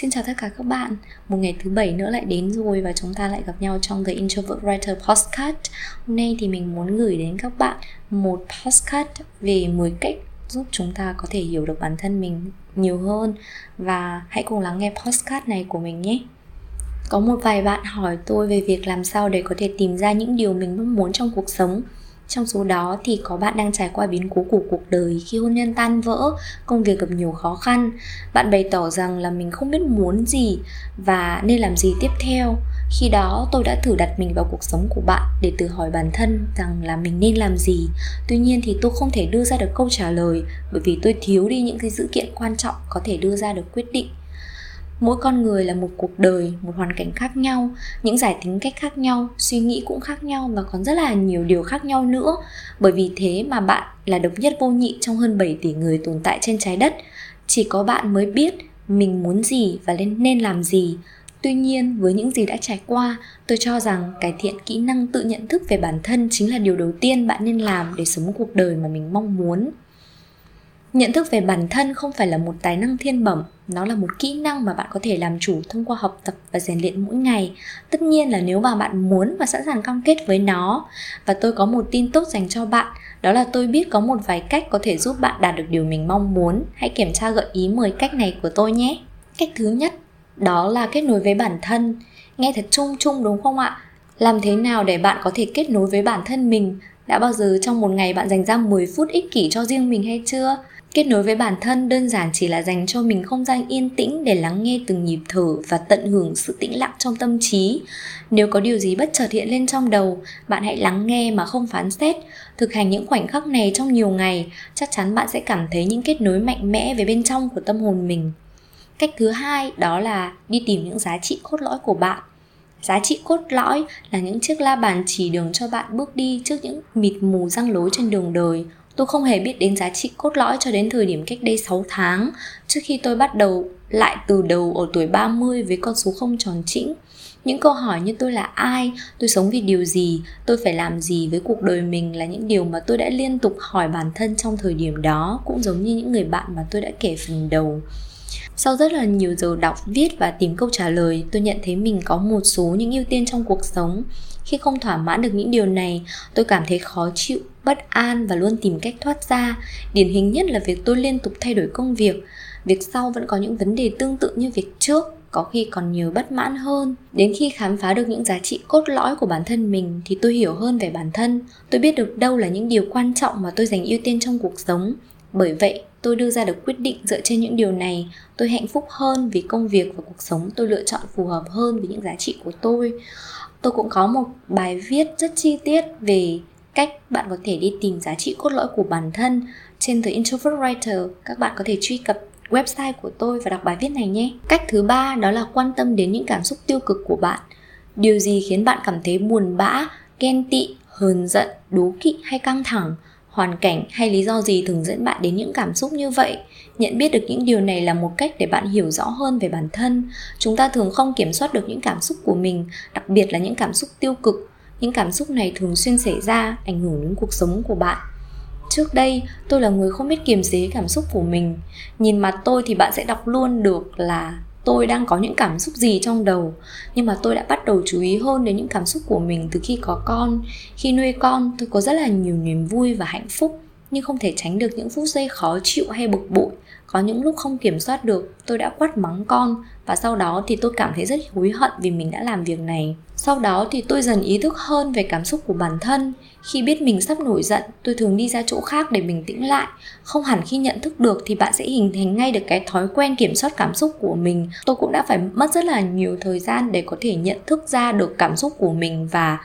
Xin chào tất cả các bạn. Một ngày thứ bảy nữa lại đến rồi Và chúng ta lại gặp nhau trong The Introvert Writer Podcast. Hôm nay thì mình muốn gửi đến các bạn Một podcast về 10 cách giúp chúng ta có thể hiểu được bản thân mình nhiều hơn. Và hãy cùng lắng nghe podcast này của mình nhé. Có một vài bạn hỏi tôi về việc làm sao để có thể tìm ra những điều mình mong muốn trong cuộc sống trong số đó thì có bạn đang trải qua biến cố của cuộc đời khi hôn nhân tan vỡ, công việc gặp nhiều khó khăn. Bạn bày tỏ rằng là mình không biết muốn gì và nên làm gì tiếp theo. Khi đó tôi đã thử đặt mình vào cuộc sống của bạn để tự hỏi bản thân rằng là mình nên làm gì. Tuy nhiên thì tôi không thể đưa ra được câu trả lời bởi vì tôi thiếu đi những cái dữ kiện quan trọng có thể đưa ra được quyết định mỗi con người là một cuộc đời, một hoàn cảnh khác nhau, những giải tính cách khác nhau, suy nghĩ cũng khác nhau và còn rất là nhiều điều khác nhau nữa. Bởi vì thế mà bạn là độc nhất vô nhị trong hơn 7 tỷ người tồn tại trên trái đất. Chỉ có bạn mới biết mình muốn gì và nên nên làm gì. Tuy nhiên, với những gì đã trải qua, tôi cho rằng cải thiện kỹ năng tự nhận thức về bản thân chính là điều đầu tiên bạn nên làm để sống cuộc đời mà mình mong muốn nhận thức về bản thân không phải là một tài năng thiên bẩm, nó là một kỹ năng mà bạn có thể làm chủ thông qua học tập và rèn luyện mỗi ngày. Tất nhiên là nếu mà bạn muốn và sẵn sàng cam kết với nó, và tôi có một tin tốt dành cho bạn, đó là tôi biết có một vài cách có thể giúp bạn đạt được điều mình mong muốn. Hãy kiểm tra gợi ý 10 cách này của tôi nhé. Cách thứ nhất, đó là kết nối với bản thân. Nghe thật chung chung đúng không ạ? Làm thế nào để bạn có thể kết nối với bản thân mình? Đã bao giờ trong một ngày bạn dành ra 10 phút ích kỷ cho riêng mình hay chưa? Kết nối với bản thân đơn giản chỉ là dành cho mình không gian yên tĩnh để lắng nghe từng nhịp thở và tận hưởng sự tĩnh lặng trong tâm trí. Nếu có điều gì bất chợt hiện lên trong đầu, bạn hãy lắng nghe mà không phán xét. Thực hành những khoảnh khắc này trong nhiều ngày, chắc chắn bạn sẽ cảm thấy những kết nối mạnh mẽ về bên trong của tâm hồn mình. Cách thứ hai đó là đi tìm những giá trị cốt lõi của bạn. Giá trị cốt lõi là những chiếc la bàn chỉ đường cho bạn bước đi trước những mịt mù răng lối trên đường đời Tôi không hề biết đến giá trị cốt lõi cho đến thời điểm cách đây 6 tháng, Trước khi tôi bắt đầu lại từ đầu ở tuổi 30 với con số không tròn chỉnh những câu hỏi như tôi là ai, tôi sống vì điều gì, tôi phải làm gì với cuộc đời mình là những điều mà tôi đã liên tục hỏi bản thân trong thời điểm đó, cũng giống như những người bạn mà tôi đã kể phần đầu. Sau rất là nhiều giờ đọc, viết và tìm câu trả lời, tôi nhận thấy mình có một số những ưu tiên trong cuộc sống khi không thỏa mãn được những điều này, tôi cảm thấy khó chịu, bất an và luôn tìm cách thoát ra. Điển hình nhất là việc tôi liên tục thay đổi công việc. Việc sau vẫn có những vấn đề tương tự như việc trước, có khi còn nhiều bất mãn hơn. Đến khi khám phá được những giá trị cốt lõi của bản thân mình thì tôi hiểu hơn về bản thân. Tôi biết được đâu là những điều quan trọng mà tôi dành ưu tiên trong cuộc sống. Bởi vậy, tôi đưa ra được quyết định dựa trên những điều này. Tôi hạnh phúc hơn vì công việc và cuộc sống tôi lựa chọn phù hợp hơn với những giá trị của tôi tôi cũng có một bài viết rất chi tiết về cách bạn có thể đi tìm giá trị cốt lõi của bản thân trên The Introvert Writer. Các bạn có thể truy cập website của tôi và đọc bài viết này nhé. Cách thứ ba đó là quan tâm đến những cảm xúc tiêu cực của bạn. Điều gì khiến bạn cảm thấy buồn bã, ghen tị, hờn giận, đố kỵ hay căng thẳng? Hoàn cảnh hay lý do gì thường dẫn bạn đến những cảm xúc như vậy? Nhận biết được những điều này là một cách để bạn hiểu rõ hơn về bản thân. Chúng ta thường không kiểm soát được những cảm xúc của mình, đặc biệt là những cảm xúc tiêu cực. Những cảm xúc này thường xuyên xảy ra, ảnh hưởng đến cuộc sống của bạn. Trước đây, tôi là người không biết kiềm chế cảm xúc của mình. Nhìn mặt tôi thì bạn sẽ đọc luôn được là tôi đang có những cảm xúc gì trong đầu. Nhưng mà tôi đã bắt đầu chú ý hơn đến những cảm xúc của mình từ khi có con. Khi nuôi con, tôi có rất là nhiều niềm vui và hạnh phúc, nhưng không thể tránh được những phút giây khó chịu hay bực bội có những lúc không kiểm soát được, tôi đã quát mắng con và sau đó thì tôi cảm thấy rất hối hận vì mình đã làm việc này. Sau đó thì tôi dần ý thức hơn về cảm xúc của bản thân. Khi biết mình sắp nổi giận, tôi thường đi ra chỗ khác để bình tĩnh lại. Không hẳn khi nhận thức được thì bạn sẽ hình thành ngay được cái thói quen kiểm soát cảm xúc của mình. Tôi cũng đã phải mất rất là nhiều thời gian để có thể nhận thức ra được cảm xúc của mình và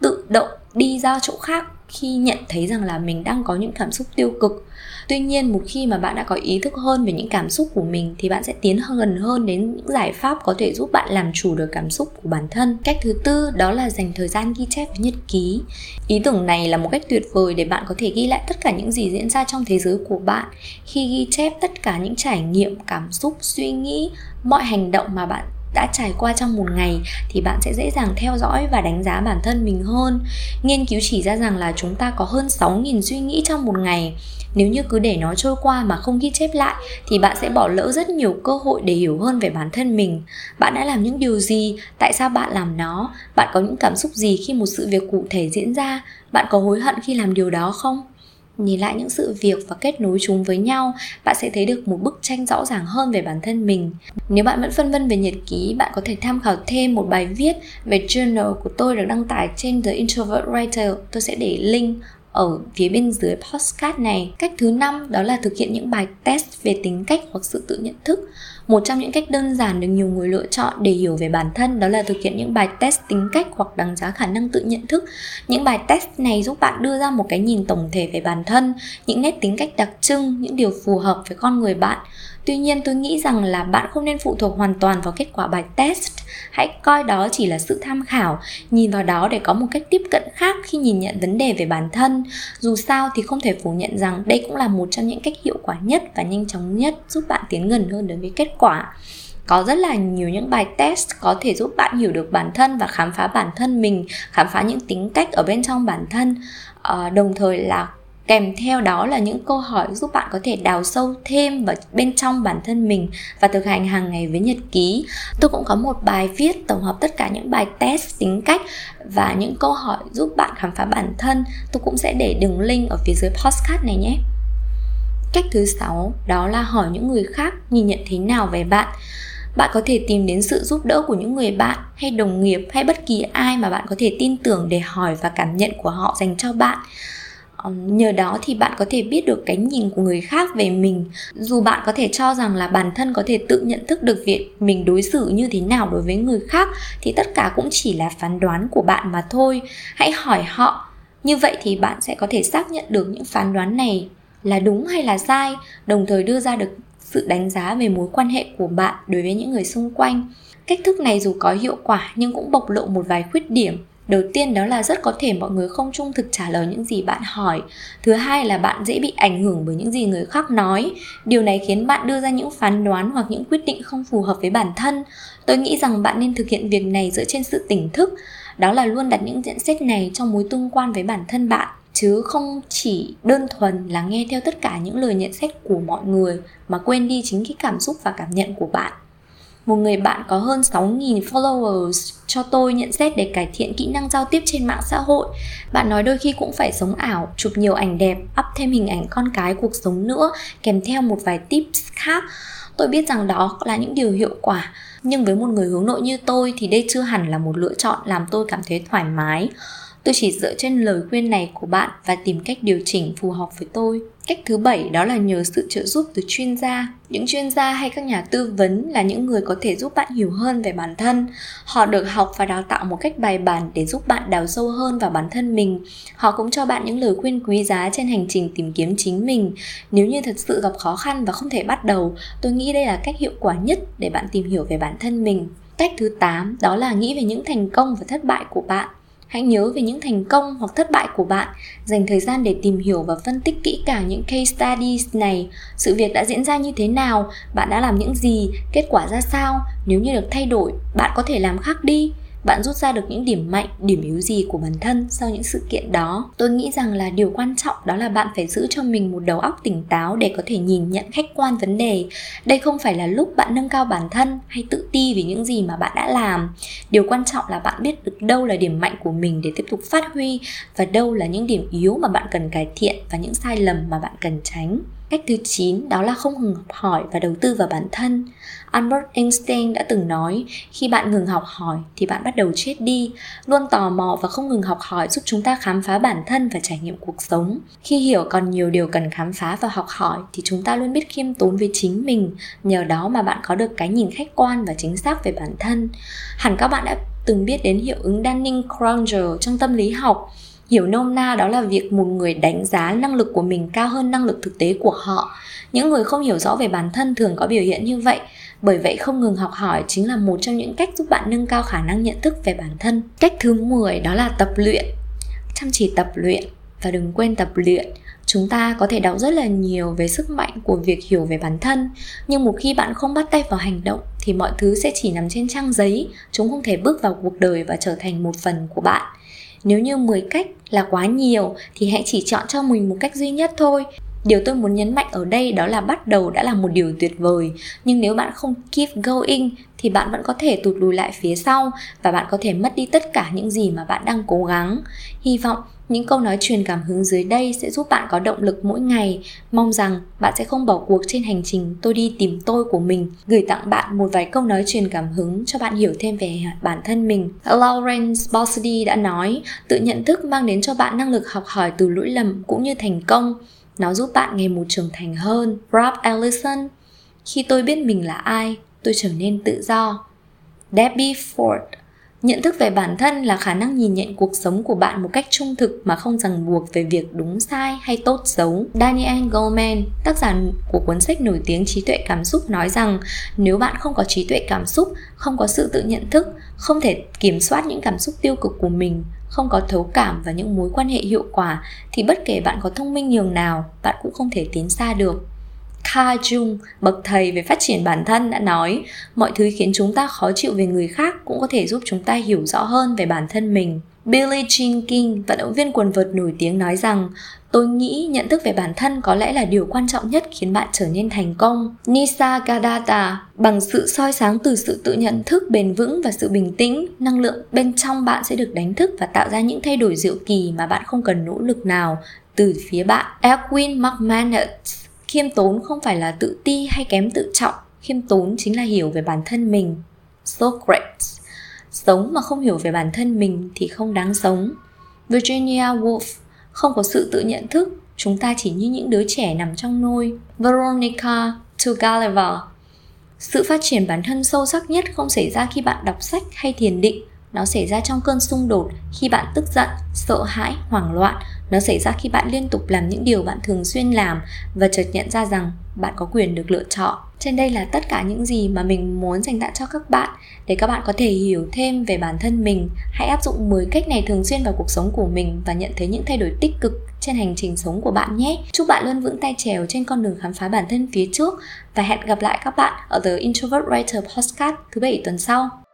tự động đi ra chỗ khác khi nhận thấy rằng là mình đang có những cảm xúc tiêu cực. Tuy nhiên, một khi mà bạn đã có ý thức hơn về những cảm xúc của mình, thì bạn sẽ tiến gần hơn đến những giải pháp có thể giúp bạn làm chủ được cảm xúc của bản thân. Cách thứ tư, đó là dành thời gian ghi chép với nhật ký. Ý tưởng này là một cách tuyệt vời để bạn có thể ghi lại tất cả những gì diễn ra trong thế giới của bạn. Khi ghi chép tất cả những trải nghiệm, cảm xúc, suy nghĩ, mọi hành động mà bạn đã trải qua trong một ngày thì bạn sẽ dễ dàng theo dõi và đánh giá bản thân mình hơn. Nghiên cứu chỉ ra rằng là chúng ta có hơn 6.000 suy nghĩ trong một ngày. Nếu như cứ để nó trôi qua mà không ghi chép lại thì bạn sẽ bỏ lỡ rất nhiều cơ hội để hiểu hơn về bản thân mình. Bạn đã làm những điều gì? Tại sao bạn làm nó? Bạn có những cảm xúc gì khi một sự việc cụ thể diễn ra? Bạn có hối hận khi làm điều đó không? Nhìn lại những sự việc và kết nối chúng với nhau, bạn sẽ thấy được một bức tranh rõ ràng hơn về bản thân mình nếu bạn vẫn phân vân về nhật ký, bạn có thể tham khảo thêm một bài viết về journal của tôi được đăng tải trên The Introvert Writer tôi sẽ để link ở phía bên dưới postcard này. Cách thứ năm đó là thực hiện những bài test về tính cách hoặc sự tự nhận thức. Một trong những cách đơn giản được nhiều người lựa chọn để hiểu về bản thân đó là thực hiện những bài test tính cách hoặc đánh giá khả năng tự nhận thức. Những bài test này giúp bạn đưa ra một cái nhìn tổng thể về bản thân, những nét tính cách đặc trưng, những điều phù hợp với con người bạn Tuy nhiên tôi nghĩ rằng là bạn không nên phụ thuộc hoàn toàn vào kết quả bài test. Hãy coi đó chỉ là sự tham khảo, nhìn vào đó để có một cách tiếp cận khác khi nhìn nhận vấn đề về bản thân. Dù sao thì không thể phủ nhận rằng đây cũng là một trong những cách hiệu quả nhất và nhanh chóng nhất giúp bạn tiến gần hơn đến với kết quả. Có rất là nhiều những bài test có thể giúp bạn hiểu được bản thân và khám phá bản thân mình khám phá những tính cách ở bên trong bản thân. À, đồng thời là kèm theo đó là những câu hỏi giúp bạn có thể đào sâu thêm vào bên trong bản thân mình và thực hành hàng ngày với nhật ký. Tôi cũng có một bài viết tổng hợp tất cả những bài test tính cách và những câu hỏi giúp bạn khám phá bản thân. Tôi cũng sẽ để đường link ở phía dưới postcard này nhé cách thứ sáu, đó là hỏi những người khác nhìn nhận thế nào về bạn. Bạn có thể tìm đến sự giúp đỡ của những người bạn, hay đồng nghiệp, hay bất kỳ ai mà bạn có thể tin tưởng để hỏi và cảm nhận của họ dành cho bạn. Nhờ đó thì bạn có thể biết được cái nhìn của người khác về mình. Dù bạn có thể cho rằng là bản thân có thể tự nhận thức được việc mình đối xử như thế nào đối với người khác, thì tất cả cũng chỉ là phán đoán của bạn mà thôi. Hãy hỏi họ. Như vậy thì bạn sẽ có thể xác nhận được những phán đoán này là đúng hay là sai, đồng thời đưa ra được sự đánh giá về mối quan hệ của bạn đối với những người xung quanh. Cách thức này dù có hiệu quả nhưng cũng bộc lộ một vài khuyết điểm. Đầu tiên đó là rất có thể mọi người không trung thực trả lời những gì bạn hỏi. Thứ hai là bạn dễ bị ảnh hưởng bởi những gì người khác nói. Điều này khiến bạn đưa ra những phán đoán hoặc những quyết định không phù hợp với bản thân. Tôi nghĩ rằng bạn nên thực hiện việc này dựa trên sự tỉnh thức. Đó là luôn đặt những nhận xét này trong mối tương quan với bản thân bạn chứ không chỉ đơn thuần là nghe theo tất cả những lời nhận xét của mọi người mà quên đi chính cái cảm xúc và cảm nhận của bạn một người bạn có hơn 6.000 followers cho tôi nhận xét để cải thiện kỹ năng giao tiếp trên mạng xã hội. Bạn nói đôi khi cũng phải sống ảo, chụp nhiều ảnh đẹp, up thêm hình ảnh con cái cuộc sống nữa, kèm theo một vài tips khác. Tôi biết rằng đó là những điều hiệu quả, nhưng với một người hướng nội như tôi thì đây chưa hẳn là một lựa chọn làm tôi cảm thấy thoải mái. Tôi chỉ dựa trên lời khuyên này của bạn và tìm cách điều chỉnh phù hợp với tôi. Cách thứ bảy đó là nhờ sự trợ giúp từ chuyên gia. Những chuyên gia hay các nhà tư vấn là những người có thể giúp bạn hiểu hơn về bản thân. Họ được học và đào tạo một cách bài bản để giúp bạn đào sâu hơn vào bản thân mình. Họ cũng cho bạn những lời khuyên quý giá trên hành trình tìm kiếm chính mình. Nếu như thật sự gặp khó khăn và không thể bắt đầu, tôi nghĩ đây là cách hiệu quả nhất để bạn tìm hiểu về bản thân mình. Cách thứ 8 đó là nghĩ về những thành công và thất bại của bạn. Hãy nhớ về những thành công hoặc thất bại của bạn, dành thời gian để tìm hiểu và phân tích kỹ càng những case studies này, sự việc đã diễn ra như thế nào, bạn đã làm những gì, kết quả ra sao, nếu như được thay đổi, bạn có thể làm khác đi bạn rút ra được những điểm mạnh, điểm yếu gì của bản thân sau những sự kiện đó? Tôi nghĩ rằng là điều quan trọng đó là bạn phải giữ cho mình một đầu óc tỉnh táo để có thể nhìn nhận khách quan vấn đề. Đây không phải là lúc bạn nâng cao bản thân hay tự ti vì những gì mà bạn đã làm. Điều quan trọng là bạn biết được đâu là điểm mạnh của mình để tiếp tục phát huy và đâu là những điểm yếu mà bạn cần cải thiện và những sai lầm mà bạn cần tránh. Cách thứ 9 đó là không ngừng học hỏi và đầu tư vào bản thân. Albert Einstein đã từng nói, khi bạn ngừng học hỏi thì bạn bắt đầu chết đi. Luôn tò mò và không ngừng học hỏi giúp chúng ta khám phá bản thân và trải nghiệm cuộc sống. Khi hiểu còn nhiều điều cần khám phá và học hỏi thì chúng ta luôn biết khiêm tốn với chính mình. Nhờ đó mà bạn có được cái nhìn khách quan và chính xác về bản thân. Hẳn các bạn đã từng biết đến hiệu ứng Dunning-Kruger trong tâm lý học hiểu nôm na đó là việc một người đánh giá năng lực của mình cao hơn năng lực thực tế của họ. Những người không hiểu rõ về bản thân thường có biểu hiện như vậy. Bởi vậy không ngừng học hỏi chính là một trong những cách giúp bạn nâng cao khả năng nhận thức về bản thân. Cách thứ 10 đó là tập luyện. Chăm chỉ tập luyện và đừng quên tập luyện. Chúng ta có thể đọc rất là nhiều về sức mạnh của việc hiểu về bản thân, nhưng một khi bạn không bắt tay vào hành động thì mọi thứ sẽ chỉ nằm trên trang giấy. Chúng không thể bước vào cuộc đời và trở thành một phần của bạn nếu như 10 cách là quá nhiều thì hãy chỉ chọn cho mình một cách duy nhất thôi. Điều tôi muốn nhấn mạnh ở đây đó là bắt đầu đã là một điều tuyệt vời. Nhưng nếu bạn không keep going thì bạn vẫn có thể tụt lùi lại phía sau và bạn có thể mất đi tất cả những gì mà bạn đang cố gắng. Hy vọng những câu nói truyền cảm hứng dưới đây sẽ giúp bạn có động lực mỗi ngày mong rằng bạn sẽ không bỏ cuộc trên hành trình tôi đi tìm tôi của mình gửi tặng bạn một vài câu nói truyền cảm hứng cho bạn hiểu thêm về bản thân mình Lawrence Bossidy đã nói tự nhận thức mang đến cho bạn năng lực học hỏi từ lỗi lầm cũng như thành công nó giúp bạn ngày một trưởng thành hơn. Rob Ellison Khi tôi biết mình là ai, tôi trở nên tự do. Debbie Ford Nhận thức về bản thân là khả năng nhìn nhận cuộc sống của bạn một cách trung thực mà không ràng buộc về việc đúng sai hay tốt xấu. Daniel Goleman, tác giả của cuốn sách nổi tiếng Trí tuệ cảm xúc nói rằng nếu bạn không có trí tuệ cảm xúc, không có sự tự nhận thức, không thể kiểm soát những cảm xúc tiêu cực của mình, không có thấu cảm và những mối quan hệ hiệu quả thì bất kể bạn có thông minh nhường nào, bạn cũng không thể tiến xa được. Carl Jung, bậc thầy về phát triển bản thân đã nói, mọi thứ khiến chúng ta khó chịu về người khác cũng có thể giúp chúng ta hiểu rõ hơn về bản thân mình. Billie Jean King, vận động viên quần vợt nổi tiếng nói rằng Tôi nghĩ nhận thức về bản thân có lẽ là điều quan trọng nhất khiến bạn trở nên thành công. Nisa Gadata, bằng sự soi sáng từ sự tự nhận thức bền vững và sự bình tĩnh, năng lượng bên trong bạn sẽ được đánh thức và tạo ra những thay đổi diệu kỳ mà bạn không cần nỗ lực nào từ phía bạn. Edwin McManus, khiêm tốn không phải là tự ti hay kém tự trọng, khiêm tốn chính là hiểu về bản thân mình. Socrates, sống mà không hiểu về bản thân mình thì không đáng sống. Virginia Woolf, không có sự tự nhận thức, chúng ta chỉ như những đứa trẻ nằm trong nôi. Veronica Tugaleva Sự phát triển bản thân sâu sắc nhất không xảy ra khi bạn đọc sách hay thiền định, nó xảy ra trong cơn xung đột khi bạn tức giận, sợ hãi, hoảng loạn. Nó xảy ra khi bạn liên tục làm những điều bạn thường xuyên làm và chợt nhận ra rằng bạn có quyền được lựa chọn. Trên đây là tất cả những gì mà mình muốn dành tặng cho các bạn để các bạn có thể hiểu thêm về bản thân mình. Hãy áp dụng 10 cách này thường xuyên vào cuộc sống của mình và nhận thấy những thay đổi tích cực trên hành trình sống của bạn nhé. Chúc bạn luôn vững tay trèo trên con đường khám phá bản thân phía trước và hẹn gặp lại các bạn ở The Introvert Writer Podcast thứ bảy tuần sau.